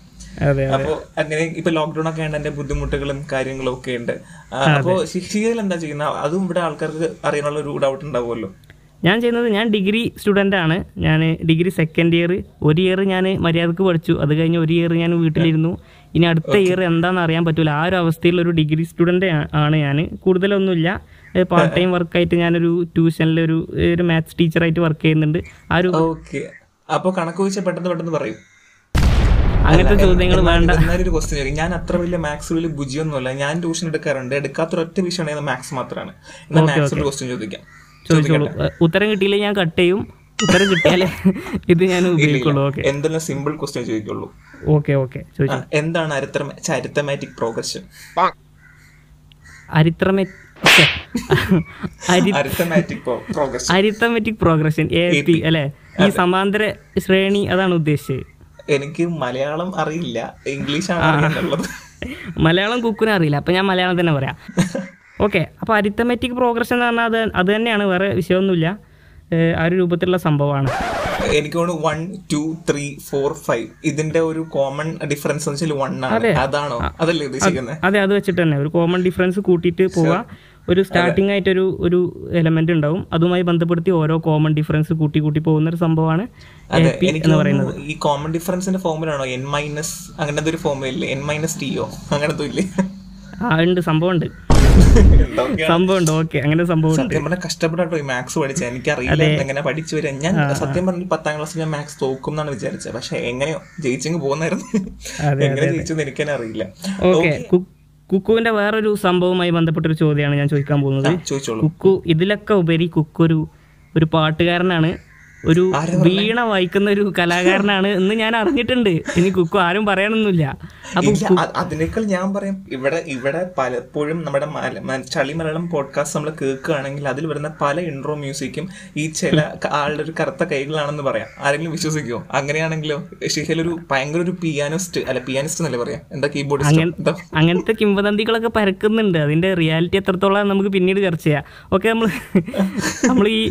അതെ അപ്പോ അങ്ങനെ ഇപ്പൊ ലോക്ക്ഡൌൺ ഒക്കെ ആണ് എന്റെ ബുദ്ധിമുട്ടുകളും കാര്യങ്ങളും ഒക്കെ ഉണ്ട്. അപ്പോൾ അപ്പോ ശിക്ഷികയിൽ എന്താ ചെയ്യുന്നത് അതും ഇവിടെ ആൾക്കാർക്ക് അറിയാനുള്ള ഒരു ഡൗട്ട് ഉണ്ടാവുമല്ലോ. ഞാൻ ചെയ്യുന്നത് ഞാൻ ഡിഗ്രി സ്റ്റുഡന്റ് ആണ്. ഞാൻ ഡിഗ്രി സെക്കൻഡ് ഇയർ ഒരു ഇയർ ഞാൻ മര്യാദയ്ക്ക് പഠിച്ചു. അത് കഴിഞ്ഞ് ഒരു ഇയർ ഞാൻ വീട്ടിലിരുന്നു. ഇനി അടുത്ത ഇയർ എന്താണെന്ന് അറിയാൻ പറ്റില്ല ആ ഒരു അവസ്ഥയിലൊരു ഡിഗ്രി സ്റ്റുഡന്റ് ആണ് ഞാൻ കൂടുതലൊന്നുമില്ല. പാർട്ട് ടൈം വർക്കായിട്ട് ഞാനൊരു ട്യൂഷനിൽ ഒരു ഒരു മാത്സ് ടീച്ചറായിട്ട് വർക്ക് ചെയ്യുന്നുണ്ട്. ആ ഒരു ഓക്കെ അപ്പോൾ കണക്ക് വെച്ച് പെട്ടെന്ന് പെട്ടെന്ന് പറയും. അങ്ങനത്തെ ചോദ്യങ്ങൾ വേണ്ട. ഒരു ക്വസ്റ്റ്യൻ ഞാൻ അത്ര വലിയ മാത്സ് വലിയ ബുജിയൊന്നുമല്ല ഞാൻ ട്യൂഷൻ എടുക്കാറുണ്ട്. എടുക്കാത്ത ഒറ്റ വിഷയമാണ് മാത്സ് മാത്രമാണ്. ക്വസ്റ്റ്യൻ ചോദിക്കാം. ചോദിച്ചോളൂ. ഉത്തരം കിട്ടിയില്ലേ ഞാൻ കട്ട് ചെയ്യും. ഉത്തരം കിട്ടിയാലേ ഇത് ഞാൻ ഉപയോഗിക്കുള്ളൂ. ഓക്കെ എന്തെല്ലാം സിമ്പിൾ ക്വസ്റ്റ്യൻ ചോദിക്കുള്ളൂ? ഓക്കെ ഓക്കെ എന്താണ് അരിത്തമാറ്റിക് പ്രോഗ്രഷൻ അരിത്രമെ അരിത്തമെറ്റിക് പ്രോഗ്രഷൻ എ പി അല്ലെ? ഈ സമാന്തര ശ്രേണി അതാണ് ഉദ്ദേശിച്ചത്. എനിക്ക് മലയാളം അറിയില്ല. ഇംഗ്ലീഷാണ് അറിയാനുള്ളത് മലയാളം കുക്കിനെ അറിയില്ല. അപ്പം ഞാൻ മലയാളം തന്നെ പറയാം. ഓക്കെ. അപ്പോൾ അരിത്തമെറ്റിക് പ്രോഗ്രഷൻ എന്ന് പറഞ്ഞാൽ അത് അത് തന്നെയാണ്. വേറെ വിഷയമൊന്നുമില്ല. ആ ഒരു രൂപത്തിലുള്ള സംഭവമാണ്. എനിക്ക് തോന്നുന്നു one two three four five ഇതിന്റെ ഒരു കോമൺ ഡിഫറൻസ് അതാണോ? അതല്ലേ ഉദ്ദേശിക്കുന്നത്? അതെ അത് വെച്ചിട്ട് തന്നെ. ഒരു കോമൺ ഡിഫറൻസ് കൂട്ടിയിട്ട് പോവാ. ഒരു സ്റ്റാർട്ടിംഗ് ആയിട്ടൊരു ഒരു എലമെന്റ് ഉണ്ടാവും. അതുമായി ബന്ധപ്പെടുത്തി ഓരോ കോമൺ ഡിഫറൻസ് കൂട്ടി കൂട്ടി പോകുന്ന ഒരു സംഭവമാണ് എന്ന് പറയുന്നത്. ഈ കോമൺ ഡിഫറൻസിന്റെ ഫോമിലാണോ എൻ മൈനസ് അങ്ങനത്തെ ഒരു ഫോമിൽ ഇല്ലേ? എൻ മൈനസ് ടിയോ അങ്ങനത്തെ ഇല്ലേ? ആ ഉണ്ട്. സംഭവം ഉണ്ട് സംഭവമുണ്ട്. ഓക്കെ അങ്ങനെ സംഭവം സത്യം പറഞ്ഞാൽ കഷ്ടപ്പെട്ടോ ഈ മാത്സ് പഠിച്ചത് എനിക്കറിയില്ല. എങ്ങനെ പഠിച്ചു വരാൻ? ഞാൻ സത്യം പറഞ്ഞ പത്താം ക്ലാസ്സിൽ ഞാൻ മാത്സ് തോക്കും എന്നാണ് വിചാരിച്ചത് പക്ഷെ എങ്ങനെയോ ജയിച്ചെങ്കിൽ പോകുന്നായിരുന്നു. എങ്ങനെ ജയിച്ചെന്ന് എനിക്കെന്നെ അറിയില്ല. ഓക്കെ കുക്കുവിന്റെ വേറൊരു സംഭവവുമായി ബന്ധപ്പെട്ടൊരു ചോദ്യമാണ് ഞാൻ ചോദിക്കാൻ പോകുന്നത്. കുക്കു ഇതിലൊക്കെ ഉപരി കുക്കു ഒരു ഒരു പാട്ടുകാരനാണ്. ഒരു വീണ വായിക്കുന്ന ഒരു കലാകാരനാണ് എന്ന് ഞാൻ അറിഞ്ഞിട്ടുണ്ട്. ഇനി കുക്കു ആരും അപ്പൊ ഇല്ല, അതിനേക്കാൾ ഞാൻ പറയും ഇവിടെ ഇവിടെ പലപ്പോഴും നമ്മുടെ ചളി മലയാളം പോഡ്കാസ്റ്റ് നമ്മൾ കേൾക്കുകയാണെങ്കിൽ അതിൽ വരുന്ന പല ഇൻട്രോ മ്യൂസിക്കും ഈ ചില ആളുടെ ഒരു കറുത്ത കൈകളാണെന്ന് പറയാം. ആരെങ്കിലും വിശ്വസിക്കുമോ അങ്ങനെയാണെങ്കിലോ? ഷിഹൽ ഒരു ഭയങ്കര ഒരു പിയാനിസ്റ്റ് അല്ല പിയാനിസ്റ്റ് എന്നല്ലേ പറയാം? എന്താ കീബോർഡ് അങ്ങനത്തെ കിംവദന്തികളൊക്കെ പരക്കുന്നുണ്ട്. അതിന്റെ റിയാലിറ്റി എത്രത്തോളം നമുക്ക് പിന്നീട് ചർച്ച ചെയ്യാം. ഓക്കെ നമ്മൾ നമ്മൾ ഈ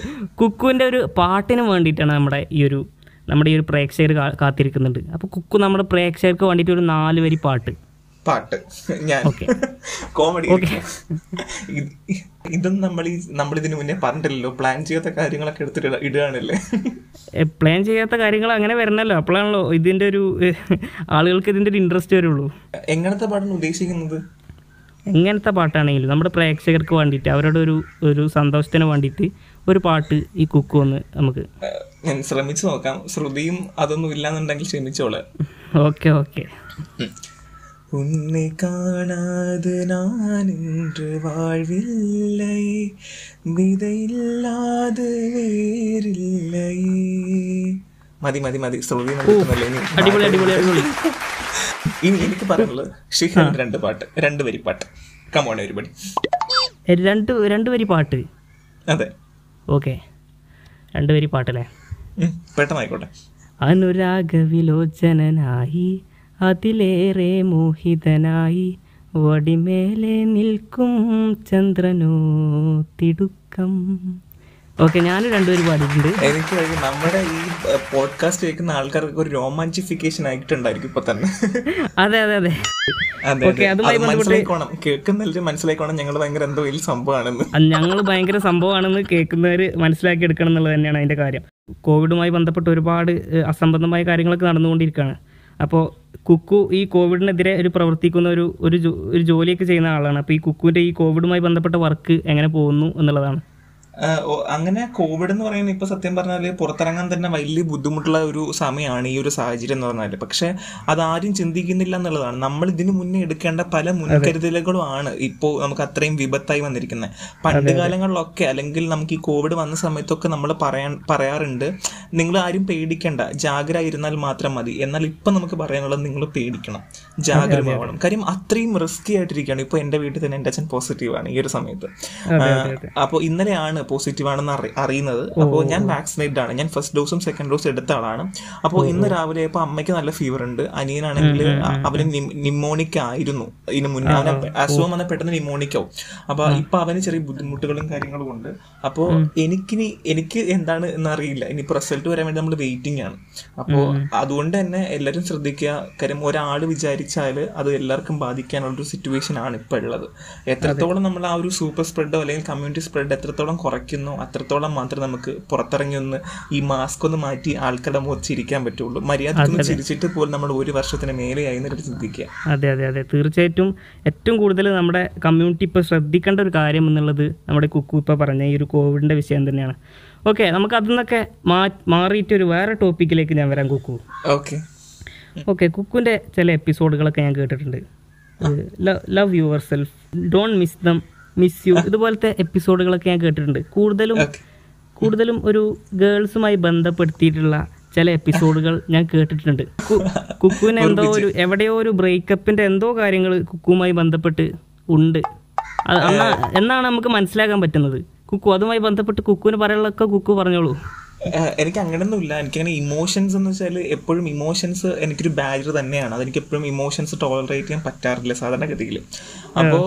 കുക്കുവിന്റെ ഒരു പാട്ടിന് വേണ്ടിയിട്ടാണ് നമ്മുടെ ഈ ഒരു നമ്മുടെ ഈ ഒരു പ്രേക്ഷകർ കാത്തിരിക്കുന്നുണ്ട് അപ്പോൾ കുക്കു നമ്മുടെ പ്രേക്ഷകർക്ക് വേണ്ടിയിട്ട് ഒരു നാല് വരി പാട്ട്. പാട്ട്. ഞാൻ കോമഡി ഇതും നമ്മൾ ഈ നമ്മൾ ഇതിനു മുന്നേ പറഞ്ഞിട്ടില്ലല്ലോ. പ്ലാൻ ചെയ്യാത്ത കാര്യങ്ങളൊക്കെ എടുത്തിട്ട് ഇട- ഇടുകയാണല്ലേ? പ്ലാൻ ചെയ്യാത്ത കാര്യങ്ങൾ അങ്ങനെ വരണല്ലോ. അപ്പോഴാണല്ലോ ഇതിന്റെ ഒരു ആളുകൾക്ക് ഇതിന്റെ ഒരു ഇൻട്രസ്റ്റ് വരുള്ളൂ. എങ്ങനത്തെ പാട്ടാണ് ഉദ്ദേശിക്കുന്നത്? എങ്ങനത്തെ പാട്ടാണെങ്കിലും നമ്മുടെ പ്രേക്ഷകർക്ക് വേണ്ടിയിട്ട് അവരുടെ ഒരു ഒരു സന്തോഷത്തിന് വേണ്ടിയിട്ട് ഒരു പാട്ട് ഈ കുക്കു ഒന്ന് നമുക്ക് ഏഹ്, ഞാൻ ശ്രമിച്ചു നോക്കാം ശ്രുതിയും അതൊന്നും ഇല്ലാന്നുണ്ടെങ്കിൽ ക്ഷമിച്ചോളെ ഓക്കെ ഓക്കെ உன்னை காணாது நான் இன்று வாழ்வில்லை விதை இல்லாது வேறில்லை മതി മതി മതി സോറി നടക്കുന്നില്ല ഇനി അടിപൊളി അടിപൊളി അടിപൊളി ഇനി എനിക്ക് പറയാനുള്ളത് ഷിഹലിന്റെ രണ്ട് പാട്ട് രണ്ട് വരി പാട്ട് കമോൺ ഒരുപടി രണ്ട് രണ്ട് വരി പാട്ട് അതെ ഓക്കെ. രണ്ട് വരി പാട്ടല്ലേ? പെട്ടെന്നായിക്കോട്ടെ. അനുരാഗവിലോചനായി അതിലേറെ മോഹിതനായി വടിമേലെ നിൽക്കും ചന്ദ്രനോ തിടുക്കം. ഓക്കെ ഞാൻ രണ്ടുപേരും പാടിയിട്ടുണ്ട്. എനിക്ക് നമ്മുടെ ഈ പോഡ്കാസ്റ്റ് കേൾക്കുന്ന ആൾക്കാർക്ക് ഒരു രോമാഞ്ചിഫിക്കേഷൻ ആയിട്ടുണ്ടായിരിക്കും ഇപ്പൊ തന്നെ. അതെ അതെ അതെ. മനസ്സിലാക്കണം മനസ്സിലാക്കണം ഞങ്ങൾ ഭയങ്കര എന്തോ വലിയ സംഭവമാണെന്ന്. ഞങ്ങൾ ഭയങ്കര സംഭവമാണെന്ന് കേൾക്കുന്നവർ മനസ്സിലാക്കി എടുക്കണം എന്നുള്ളത് തന്നെയാണ് അതിന്റെ കാര്യം. കോവിഡുമായി ബന്ധപ്പെട്ട് ഒരുപാട് അസംബന്ധമായ കാര്യങ്ങളൊക്കെ നടന്നുകൊണ്ടിരിക്കുകയാണ് അപ്പോൾ കുക്കു ഈ കോവിഡിനെതിരെ ഒരു പ്രവർത്തിക്കുന്ന ഒരു ഒരു ജോലിയൊക്കെ ചെയ്യുന്ന ആളാണ്. അപ്പോൾ ഈ കുക്കുവിന്റെ ഈ കോവിഡുമായി ബന്ധപ്പെട്ട വർക്ക് എങ്ങനെ പോകുന്നു എന്നുള്ളതാണ്. അങ്ങനെ കോവിഡ് എന്ന് പറയുന്നത് ഇപ്പൊ സത്യം പറഞ്ഞാൽ പുറത്തിറങ്ങാൻ തന്നെ വലിയ ബുദ്ധിമുട്ടുള്ള ഒരു സമയമാണ് ഈ ഒരു സാഹചര്യം എന്ന് പറഞ്ഞാൽ. പക്ഷെ അതാരും ചിന്തിക്കുന്നില്ല എന്നുള്ളതാണ്. നമ്മൾ ഇതിനു മുന്നേ എടുക്കേണ്ട പല മുൻകരുതലുകളും ആണ് ഇപ്പോൾ നമുക്ക് അത്രയും വിപത്തായി വന്നിരിക്കുന്നത്. പണ്ട് കാലങ്ങളിലൊക്കെ അല്ലെങ്കിൽ നമുക്ക് ഈ കോവിഡ് വന്ന സമയത്തൊക്കെ നമ്മൾ പറയാൻ പറയാറുണ്ട് നിങ്ങൾ ആരും പേടിക്കേണ്ട. ജാഗ്രത ജാഗ്രതായിരുന്നാൽ മാത്രം മതി. എന്നാൽ ഇപ്പൊ നമുക്ക് പറയാനുള്ളത് നിങ്ങൾ പേടിക്കണം. ജാഗ്രതമാവണം കാര്യം അത്രയും റിസ്കി ആയിട്ടിരിക്കുകയാണ്. ഇപ്പൊ എന്റെ വീട്ടിൽ തന്നെ എന്റെ അച്ഛൻ പോസിറ്റീവ് ആണ് ഈ ഒരു സമയത്ത്. അപ്പോൾ ഇന്നലെയാണ് പോസിറ്റീവ് ആണെന്ന് അറി- അറിയുന്നത്. അപ്പോൾ ഞാൻ വാക്സിനേറ്റഡ് ആണ്. ഞാൻ ഫസ്റ്റ് ഡോസും സെക്കൻഡ് ഡോസും എടുത്ത ആളാണ്. അപ്പോൾ ഇന്ന് രാവിലെ ഇപ്പോൾ അമ്മയ്ക്ക് നല്ല ഫീവർ ഉണ്ട്. അനിയനാണെങ്കിൽ അവന് നിമോണിക് ആയിരുന്നു. ഇതിന് മുന്നേ അവന് അസുഖം വന്നാൽ പെട്ടെന്ന് നിമോണിക്കാവും അപ്പൊ ഇപ്പൊ അവന് ചെറിയ ബുദ്ധിമുട്ടുകളും കാര്യങ്ങളും ഉണ്ട്. അപ്പോൾ എനിക്കിനി എനിക്ക് എന്താണ് എന്ന് അറിയില്ല. ഇപ്പൊ റിസൾട്ട് വരാൻ വേണ്ടി നമ്മൾ വെയിറ്റിംഗ് ആണ്. അപ്പോൾ അതുകൊണ്ട് തന്നെ എല്ലാരും ശ്രദ്ധിക്കുക. കാര്യം ഒരാൾ വിചാരിച്ചാൽ അത് എല്ലാവർക്കും ബാധിക്കാനുള്ളൊരു സിറ്റുവേഷൻ ആണ് ഇപ്പോൾ ഉള്ളത് എത്രത്തോളം നമ്മൾ ആ ഒരു സൂപ്പർ സ്പ്രെഡോ അല്ലെങ്കിൽ കമ്മ്യൂണിറ്റി സ്പ്രെഡ് എത്രത്തോളം കുറയ്ക്കുന്നു അത്രത്തോളം മാത്രം നമുക്ക് പുറത്തിറങ്ങി ഒന്ന് ഈ മാസ്ക് ഒന്ന് മാറ്റി ആൾക്കാരുടെ മുഖത്ത് ചിരിക്കാൻ പറ്റുള്ളൂ. മര്യാദ ചിരിച്ചിട്ട് പോലും നമ്മൾ ഒരു വർഷത്തിന് മേലെയായി എന്നൊരു ചിന്തിക്കുക. അതെ അതെ അതെ. തീർച്ചയായിട്ടും ഏറ്റവും കൂടുതൽ നമ്മുടെ കമ്മ്യൂണിറ്റി ഇപ്പോൾ ശ്രദ്ധിക്കേണ്ട ഒരു കാര്യം എന്നുള്ളത് നമ്മുടെ കുക്കു ഇപ്പോൾ പറഞ്ഞ ഈ ഒരു കോവിഡിന്റെ വിഷയം തന്നെയാണ്. ഓക്കെ നമുക്ക് അതിൽ നിന്നൊക്കെ മാറിയിട്ട് ഒരു വേറെ ടോപ്പിക്കിലേക്ക് ഞാൻ വരാം കുക്കു. ഓക്കെ ഓക്കെ കുക്കുവിന്റെ ചില എപ്പിസോഡുകളൊക്കെ ഞാൻ കേട്ടിട്ടുണ്ട്. Love yourself don't miss them miss you ഇതുപോലത്തെ എപ്പിസോഡുകളൊക്കെ ഞാൻ കേട്ടിട്ടുണ്ട്. കൂടുതലും കൂടുതലും ഒരു ഗേൾസുമായി ബന്ധപ്പെടുത്തിയിട്ടുള്ള ചില എപ്പിസോഡുകൾ ഞാൻ കേട്ടിട്ടുണ്ട്. കുക്കുവിന് എന്തോ ഒരു എവിടെയോ ഒരു ബ്രേക്കപ്പിന്റെ എന്തോ കാര്യങ്ങൾ കുക്കുവുമായി ബന്ധപ്പെട്ട് ഉണ്ട്. എന്നാണ് നമുക്ക് മനസ്സിലാക്കാൻ പറ്റുന്നത്. കുക്കു അതുമായി ബന്ധപ്പെട്ട് കുക്കുവിന് പറയാനുള്ളതൊക്കെ കുക്കു പറഞ്ഞോളൂ. എനിക്ക് അങ്ങനെയൊന്നുമില്ല എനിക്കങ്ങനെ ഇമോഷൻസ് എന്ന് വെച്ചാൽ എപ്പോഴും ഇമോഷൻസ് എനിക്കൊരു ബാരിയർ തന്നെയാണ്. അതെനിക്ക് എപ്പോഴും ഇമോഷൻസ് ടോളറേറ്റ് ചെയ്യാൻ പറ്റാറില്ല സാധാരണഗതിയിൽ. അപ്പോൾ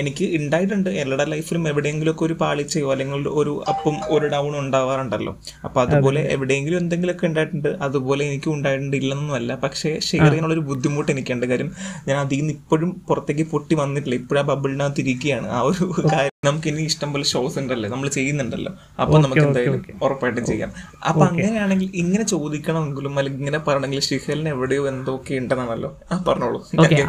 എനിക്ക് ഉണ്ടായിട്ടുണ്ട് എല്ലാവരുടെ ലൈഫിലും എവിടെയെങ്കിലുമൊക്കെ ഒരു പാളിച്ചയോ അല്ലെങ്കിൽ ഒരു അപ്പും ഒരു ഡൗണും ഉണ്ടാവാറുണ്ടല്ലോ. അപ്പോൾ അതുപോലെ എവിടെയെങ്കിലും എന്തെങ്കിലുമൊക്കെ ഉണ്ടായിട്ടുണ്ട് അതുപോലെ എനിക്കും ഉണ്ടായിട്ടുണ്ട്. ഇല്ലെന്നൊന്നുമല്ല. പക്ഷേ ഷെയർ ചെയ്യാനുള്ള ഒരു ബുദ്ധിമുട്ട് എനിക്കുണ്ട്. കാര്യം ഞാൻ അതിൽ നിന്ന് ഇപ്പോഴും പുറത്തേക്ക് പൊട്ടി വന്നിട്ടില്ല. ഇപ്പോഴും ആ ബബിളിനകത്ത് ഇരിക്കുകയാണ് ആ ഒരു കാര്യം നമുക്ക് ഇനി ഇഷ്ടം പോലെ ഷോസ് ഉണ്ടല്ലോ. നമ്മൾ ചെയ്യുന്നുണ്ടല്ലോ. അപ്പൊ നമുക്ക് എന്തായാലും ഉറപ്പായിട്ടും ചെയ്യാം. അപ്പൊ അങ്ങനെയാണെങ്കിൽ ഇങ്ങനെ ചോദിക്കണമെങ്കിലും അല്ലെങ്കിൽ ഇങ്ങനെ പറയണമെങ്കിൽ ഷിഹലിന് എവിടെയോ എന്തൊക്കെ ഉണ്ടെന്നാണല്ലോ ആ പറഞ്ഞോളൂ.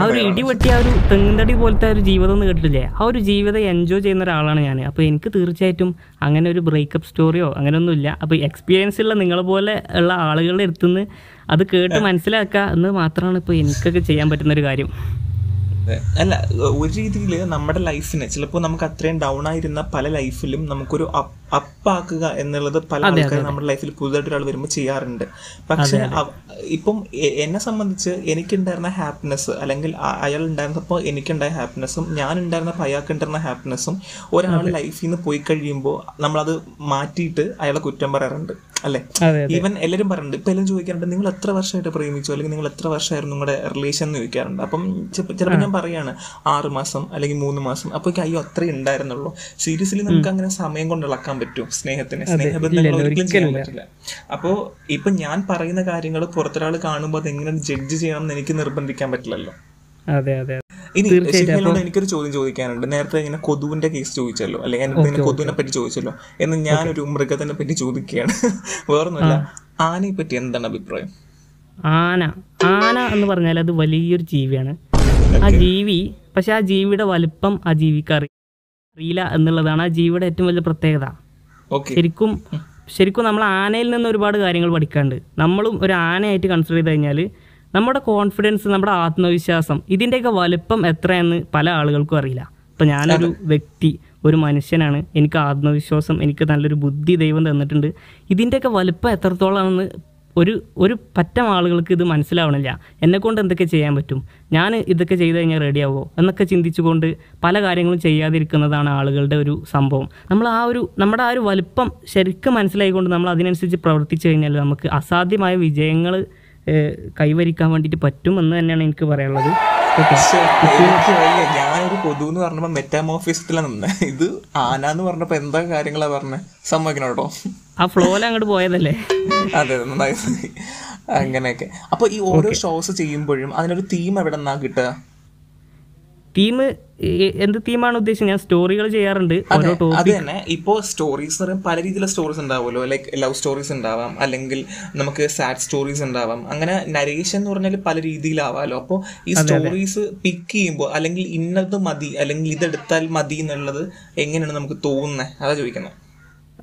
ആ ഒരു ഇടിവെട്ടി ആ ഒരു തെങ്ങുതടി പോലത്തെ ഒരു ജീവിതം ഒന്നും കേട്ടിട്ടില്ലേ? ആ ഒരു ജീവിതം എൻജോയ് ചെയ്യുന്ന ഒരാളാണ് ഞാൻ അപ്പോൾ എനിക്ക് തീർച്ചയായിട്ടും അങ്ങനെ ഒരു ബ്രേക്കപ്പ് സ്റ്റോറിയോ അങ്ങനെയൊന്നുമില്ല. അപ്പോൾ എക്സ്പീരിയൻസ് ഉള്ള നിങ്ങളെ പോലെ ഉള്ള ആളുകളുടെ അടുത്തുനിന്ന് അത് കേട്ട് മനസ്സിലാക്കുക എന്ന് മാത്രമാണ് ഇപ്പോൾ എനിക്കൊക്കെ ചെയ്യാൻ പറ്റുന്ന ഒരു കാര്യം. അല്ല ഒരു രീതിയിൽ നമ്മുടെ ലൈഫിന് ചിലപ്പോൾ നമുക്ക് അത്രയും ഡൗൺ ആയിരുന്ന പല ലൈഫിലും നമുക്കൊരു അപ്പ് ആക്കുക എന്നുള്ളത് പല ആൾക്കാരും നമ്മുടെ ലൈഫിൽ പുതുതായിട്ട് ഒരാൾ വരുമ്പോൾ ചെയ്യാറുണ്ട്. പക്ഷെ ഇപ്പം എന്നെ സംബന്ധിച്ച് എനിക്കുണ്ടായിരുന്ന ഹാപ്പിനെസ് അല്ലെങ്കിൽ അയാൾ ഉണ്ടായിരുന്നപ്പോൾ എനിക്കുണ്ടായ ഹാപ്പിനെസ്സും ഞാൻ ഉണ്ടായിരുന്നപ്പോൾ അയാൾക്ക് ഉണ്ടായിരുന്ന ഹാപ്പിനെസ്സും ഒരാൾ ലൈഫിൽ നിന്ന് പോയി കഴിയുമ്പോൾ നമ്മളത് മാറ്റിയിട്ട് അയാളെ കുറ്റം പറയാറുണ്ട്. അല്ലെ? ഈവൻ എല്ലാവരും പറയുന്നുണ്ട് ഇപ്പൊ എല്ലാം ചോദിക്കാറുണ്ട് നിങ്ങൾ എത്ര വർഷമായിട്ട് പ്രേമിച്ചു? അല്ലെങ്കിൽ നിങ്ങൾ എത്ര വർഷമായിരുന്നു നിങ്ങളുടെ റിലേഷൻ എന്ന് ചോദിക്കാറുണ്ട്. അപ്പം ചിലപ്പോൾ ഞാൻ പറയാണ് ആറ് മാസം അല്ലെങ്കിൽ മൂന്ന് മാസം. അപ്പൊ അയ്യോ അത്രേ ഉണ്ടായിരുന്നുള്ളൂ. സീരിയസ്ലി നമുക്ക് അങ്ങനെ സമയം കൊണ്ട് ഇളക്കാൻ പറ്റും സ്നേഹത്തിന്. സ്നേഹബന്ധങ്ങൾ ഒരിക്കലും ചെയ്യാൻ പറ്റില്ല. അപ്പോ ഇപ്പൊ ഞാൻ പറയുന്ന കാര്യങ്ങൾ പുറത്തൊരാൾ കാണുമ്പോൾ അത് എങ്ങനെ ജഡ്ജ് ചെയ്യണം എന്ന് എനിക്ക് നിർബന്ധിക്കാൻ പറ്റില്ലല്ലോ. അതെ അതെ ഇനി ശിഖലിനോട് എനിക്കൊരു ചോദ്യം ചോദിക്കാനുണ്ട്. നേരത്തെ ഇങ്ങനെ കൊതുവിന്റെ കേസ് ചോദിച്ചല്ലോ അല്ലെങ്കിൽ എനിക്ക് ഇങ്ങനെ കൊതുവിനെ പറ്റി ചോദിച്ചല്ലോ എന്ന് ഞാനൊരു മൃഗത്തിനെ പറ്റി ചോദിക്കുകയാണ്. വേറൊന്നുമല്ല ആനയെ പറ്റി എന്താണ് അഭിപ്രായം? ആന. ആന എന്ന് പറഞ്ഞാൽ അത് വലിയൊരു ജീവിയാണ്. ആ ജീവി പക്ഷെ ആ ജീവിയുടെ വലിപ്പം ആ ജീവിക്ക് അറിയില്ല എന്നുള്ളതാണ് ആ ജീവിയുടെ ഏറ്റവും വലിയ പ്രത്യേകത. ശരിക്കും ശരിക്കും നമ്മൾ ആനയിൽ നിന്ന് ഒരുപാട് കാര്യങ്ങൾ പഠിക്കാണ്ട് നമ്മളും ഒരു ആനയായിട്ട് കൺസിഡർ ചെയ്ത് കഴിഞ്ഞാൽ നമ്മുടെ കോൺഫിഡൻസ് നമ്മുടെ ആത്മവിശ്വാസം ഇതിന്റെയൊക്കെ വലുപ്പം എത്രയെന്ന് പല ആളുകൾക്കും അറിയില്ല. ഇപ്പം ഞാനൊരു വ്യക്തി ഒരു മനുഷ്യനാണ് എനിക്ക് ആത്മവിശ്വാസം എനിക്ക് നല്ലൊരു ബുദ്ധി ദൈവം തന്നിട്ടുണ്ട്. ഇതിന്റെയൊക്കെ വലുപ്പം എത്രത്തോളമാണെന്ന് ഒരു ഒരു പറ്റം ആളുകൾക്ക് ഇത് മനസ്സിലാവണില്ല. എന്നെക്കൊണ്ട് എന്തൊക്കെ ചെയ്യാൻ പറ്റും? ഞാൻ ഇതൊക്കെ ചെയ്ത് കഴിഞ്ഞാൽ റെഡിയാവോ എന്നൊക്കെ ചിന്തിച്ചുകൊണ്ട് പല കാര്യങ്ങളും ചെയ്യാതിരിക്കുന്നതാണ് ആളുകളുടെ ഒരു സംഭവം. നമ്മൾ ആ ഒരു നമ്മുടെ ആ ഒരു വലുപ്പം ശരിക്കും മനസ്സിലായിക്കൊണ്ട് നമ്മൾ അതിനനുസരിച്ച് പ്രവർത്തിച്ചു കഴിഞ്ഞാൽ നമുക്ക് അസാധ്യമായ വിജയങ്ങൾ കൈവരിക്കാൻ വേണ്ടിയിട്ട് പറ്റും എന്ന് തന്നെയാണ് എനിക്ക് പറയാനുള്ളത്. ഞാനൊരു പൊതു എന്ന് പറഞ്ഞപ്പോ മെറ്റാമോഫിസത്തിലാണ് നിന്നെ. ഇത് ആന എന്ന് പറഞ്ഞപ്പോ എന്താ കാര്യങ്ങളാ പറഞ്ഞത് സമ്മതിക്കണം കേട്ടോ ആ ഫ്ലോയിൽ അങ്ങോട്ട് പോയതല്ലേ? അതെ നന്നായി. അങ്ങനെയൊക്കെ. അപ്പൊ ഈ ഓരോ ഷോസ് ചെയ്യുമ്പോഴും അതിനൊരു തീം എവിടെ നിന്നാ കിട്ടുക? തീം എന്ത് തീമാണ് ഉദ്ദേശിച്ചത്? ഞാൻ സ്റ്റോറികൾ ചെയ്യാറുണ്ട് ഓരോ അത് തന്നെ ഇപ്പോൾ സ്റ്റോറീസ് പറയും പല രീതിയിലുള്ള സ്റ്റോറീസ് ഉണ്ടാവുമല്ലോ. ലൈക്ക് ലവ് സ്റ്റോറീസ് ഉണ്ടാവാം അല്ലെങ്കിൽ നമുക്ക് സാഡ് സ്റ്റോറീസ് ഉണ്ടാവാം. അങ്ങനെ നരേഷൻ എന്ന് പറഞ്ഞാൽ പല രീതിയിലാവാമല്ലോ. അപ്പോൾ ഈ സ്റ്റോറീസ് പിക്ക് ചെയ്യുമ്പോൾ അല്ലെങ്കിൽ ഇന്നത് മതി അല്ലെങ്കിൽ ഇതെടുത്താൽ മതി എന്നുള്ളത് എങ്ങനെയാണ് നമുക്ക് തോന്നുന്നത് അതാ ചോദിക്കുന്നത്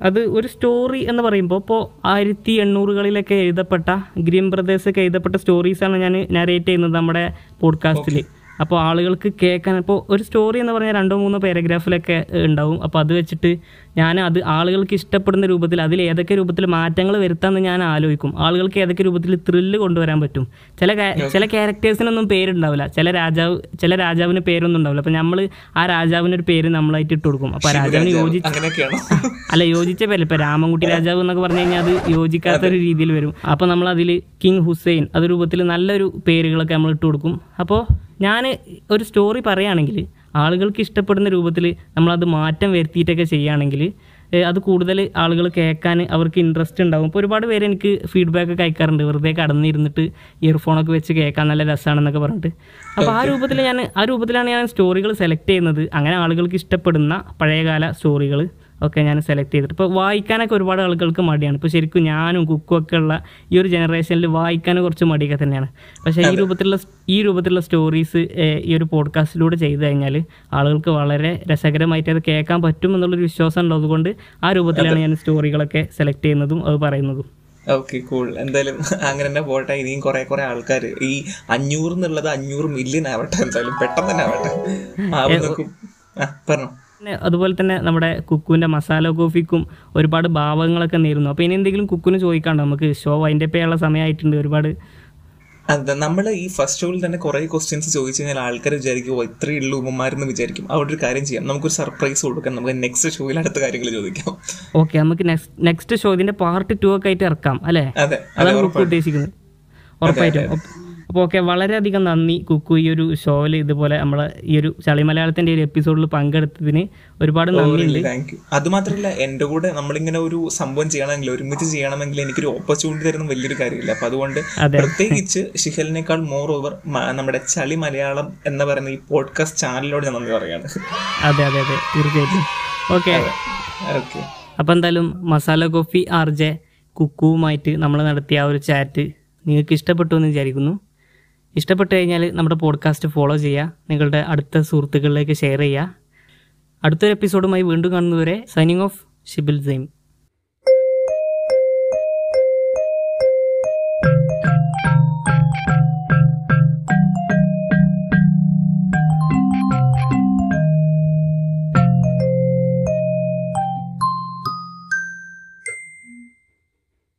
അത് ഒരു സ്റ്റോറി എന്ന് പറയുമ്പോൾ ഇപ്പോൾ ആയിരത്തി എണ്ണൂറുകളിലൊക്കെ എഴുതപ്പെട്ട ഗ്രീൻ ബ്രദേഴ്സൊക്കെ എഴുതപ്പെട്ട സ്റ്റോറീസാണ് ഞാൻ നരേറ്റ് ചെയ്യുന്നത് നമ്മുടെ പോഡ്കാസ്റ്റിൽ അപ്പോൾ ആളുകൾക്ക് കേൾക്കാൻ ഇപ്പോൾ ഒരു സ്റ്റോറി എന്ന് പറഞ്ഞാൽ രണ്ടോ മൂന്നോ പാരഗ്രാഫിലൊക്കെ ഉണ്ടാവും. അപ്പോൾ അത് വെച്ചിട്ട് ഞാൻ അത് ആളുകൾക്ക് ഇഷ്ടപ്പെടുന്ന രൂപത്തിൽ അതിൽ ഏതൊക്കെ രൂപത്തിൽ മാറ്റങ്ങൾ വരുത്താമെന്ന് ഞാൻ ആലോചിക്കും. ആളുകൾക്ക് ഏതൊക്കെ രൂപത്തിൽ ത്രില്ല് കൊണ്ടുവരാൻ പറ്റും. ചില ചില ക്യാരക്ടേഴ്സിനൊന്നും പേരുണ്ടാവില്ല. ചില രാജാവ് ചില രാജാവിന് പേരൊന്നും ഉണ്ടാവില്ല. അപ്പം നമ്മൾ ആ രാജാവിന് ഒരു പേര് നമ്മളായിട്ട് ഇട്ട് കൊടുക്കും. അപ്പം രാജാവിന് യോജിച്ച് അല്ല യോജിച്ച പേര് ഇപ്പം രാമൻകുട്ടി രാജാവ് എന്നൊക്കെ പറഞ്ഞു കഴിഞ്ഞാൽ അത് യോജിക്കാത്ത ഒരു രീതിയിൽ വരും. അപ്പം നമ്മൾ അതിൽ കിങ് ഹുസൈൻ അത് രൂപത്തിൽ നല്ലൊരു പേരുകളൊക്കെ നമ്മൾ ഇട്ട് കൊടുക്കും. അപ്പോൾ ഞാൻ ഒരു സ്റ്റോറി പറയുകയാണെങ്കിൽ ആളുകൾക്ക് ഇഷ്ടപ്പെടുന്ന രൂപത്തിൽ നമ്മളത് മാറ്റം വരുത്തിയിട്ടൊക്കെ ചെയ്യുകയാണെങ്കിൽ അത് കൂടുതൽ ആളുകൾ കേൾക്കാൻ അവർക്ക് ഇൻട്രസ്റ്റ് ഉണ്ടാവും. ഇപ്പോൾ ഒരുപാട് പേര് എനിക്ക് ഫീഡ്ബാക്ക് ഒക്കെ അയക്കാറുണ്ട്. വെറുതെ കടന്നിരുന്നിട്ട് ഇയർഫോണൊക്കെ വെച്ച് കേൾക്കാൻ നല്ല രസമാണെന്നൊക്കെ പറഞ്ഞിട്ട്. അപ്പോൾ ആ രൂപത്തിൽ ഞാൻ ആ രൂപത്തിലാണ് ഞാൻ സ്റ്റോറികൾ സെലക്ട് ചെയ്യുന്നത്. അങ്ങനെ ആളുകൾക്ക് ഇഷ്ടപ്പെടുന്ന പഴയകാല സ്റ്റോറികൾ ഒക്കെ ഞാൻ സെലക്ട് ചെയ്തിട്ട്. ഇപ്പോൾ വായിക്കാനൊക്കെ ഒരുപാട് ആളുകൾക്ക് മടിയാണ്. ഇപ്പോൾ ശരിക്കും ഞാനും കുക്കും ഒക്കെ ഉള്ള ഈ ഒരു ജനറേഷനിൽ വായിക്കാൻ കുറച്ച് മടിയൊക്കെ തന്നെയാണ്. പക്ഷേ ഈ രൂപത്തിലുള്ള ഈ രൂപത്തിലുള്ള സ്റ്റോറീസ് ഈ ഒരു പോഡ്കാസ്റ്റിലൂടെ ചെയ്തു കഴിഞ്ഞാൽ ആളുകൾക്ക് വളരെ രസകരമായിട്ട് അത് കേൾക്കാൻ പറ്റും എന്നുള്ളൊരു വിശ്വാസം ഉള്ളതുകൊണ്ട് ആ രൂപത്തിലാണ് ഞാൻ സ്റ്റോറികളൊക്കെ സെലക്ട് ചെയ്യുന്നതും അത് പറയുന്നതും. ഓക്കെ കൂൾ എന്തായാലും അങ്ങനെ തന്നെ പോട്ടെ. ഇനിയും കുറെ കുറെ ആൾക്കാർ ഈ അഞ്ഞൂറ് എന്നുള്ളത് അഞ്ഞൂറ് മില്യൺ ആവട്ടെ എന്തായാലും. പെട്ടെന്ന് തന്നെ ആവട്ടെ. പറഞ്ഞു. പിന്നെ അതുപോലെ തന്നെ നമ്മുടെ കുക്കുവിന്റെ മസാല കോഫിക്കും ഒരുപാട് ഭാവങ്ങളൊക്കെ നേരുന്നു. അപ്പോൾ ഇനി എന്തെങ്കിലും കുക്കുന് ചോദിക്കാണ്ടോ നമുക്ക് ഷോ അതിന്റെ പേയുള്ള സമയമായിട്ടുണ്ട് ഒരുപാട്. അതെ നമ്മൾ ഈ ഫസ്റ്റ് ഷോയിൽ തന്നെ കുറേ ക്വസ്റ്റ്യൻസ് ചോദിച്ചു കഴിഞ്ഞാൽ ആൾക്കാർ വിചാരിക്കും "ഓ, ഇത്രയേ ഉള്ളൂ ഉമ്മമാരെന്ന് വിചാരിക്കും. അവിടെ ഒരു കാര്യം ചെയ്യാം. നമുക്കൊരു സർപ്രൈസ് കൊടുക്കാം. നമുക്ക് നെക്സ്റ്റ് ഷോയിൽ അടുത്ത കാര്യങ്ങൾ ചോദിക്കാം. ഓക്കെ നമുക്ക് നെക്സ്റ്റ് ഷോ ഇതിന്റെ പാർട്ട് ടു ഒക്കെ ആയിട്ട് ഇറക്കാം അല്ലേ? അതെ അതാണ് ഉദ്ദേശിക്കുന്നത്. ഉറപ്പായിട്ടും. അപ്പോൾ ഓക്കെ വളരെയധികം നന്ദി കുക്കു ഈ ഒരു ഷോയിൽ ഇതുപോലെ നമ്മളെ ഈ ഒരു ചളി മലയാളത്തിന്റെ ഒരു എപ്പിസോഡിൽ പങ്കെടുത്തതിന് ഒരുപാട് നന്ദിയുണ്ട്. താങ്ക് യു അത് മാത്രമല്ല എന്റെ കൂടെ നമ്മളിങ്ങനെ ഒരു സംഭവം ചെയ്യണമെങ്കിൽ ഒരുമിച്ച് ചെയ്യണമെങ്കിൽ എനിക്കൊരു ഓപ്പർച്യൂണിറ്റി തരുന്ന വലിയൊരു കാര്യമില്ല. അപ്പൊ അതുകൊണ്ട് അതെ. പ്രത്യേകിച്ച് ഷിഹലിനേക്കാൾ മോർ ഓവർ നമ്മുടെ ചളി മലയാളം എന്ന് പറയുന്ന ഈ പോഡ്കാസ്റ്റ് ചാനലിനോട് ഞാൻ നന്ദി പറയാണ് അതെ അതെ അതെ. തീർച്ചയായിട്ടും. ഓക്കെ. ഓക്കെ. അപ്പോൾ എന്തായാലും മസാല കോഫി ആർജെ കുക്കുമായിട്ട് കുക്കുവുമായിട്ട് നമ്മൾ നടത്തിയ ആ ഒരു ചാറ്റ് നിങ്ങൾക്ക് ഇഷ്ടപ്പെട്ടു എന്ന് വിചാരിക്കുന്നു. ഇഷ്ടപ്പെട്ടു കഴിഞ്ഞാൽ നമ്മുടെ പോഡ്കാസ്റ്റ് ഫോളോ ചെയ്യുക. നിങ്ങളുടെ അടുത്ത സുഹൃത്തുക്കളിലേക്ക് ഷെയർ ചെയ്യുക. അടുത്തൊരു എപ്പിസോഡുമായി വീണ്ടും കാണുന്നതുവരെ സൈനിങ് ഓഫ് ഷിബിൽ സെയിം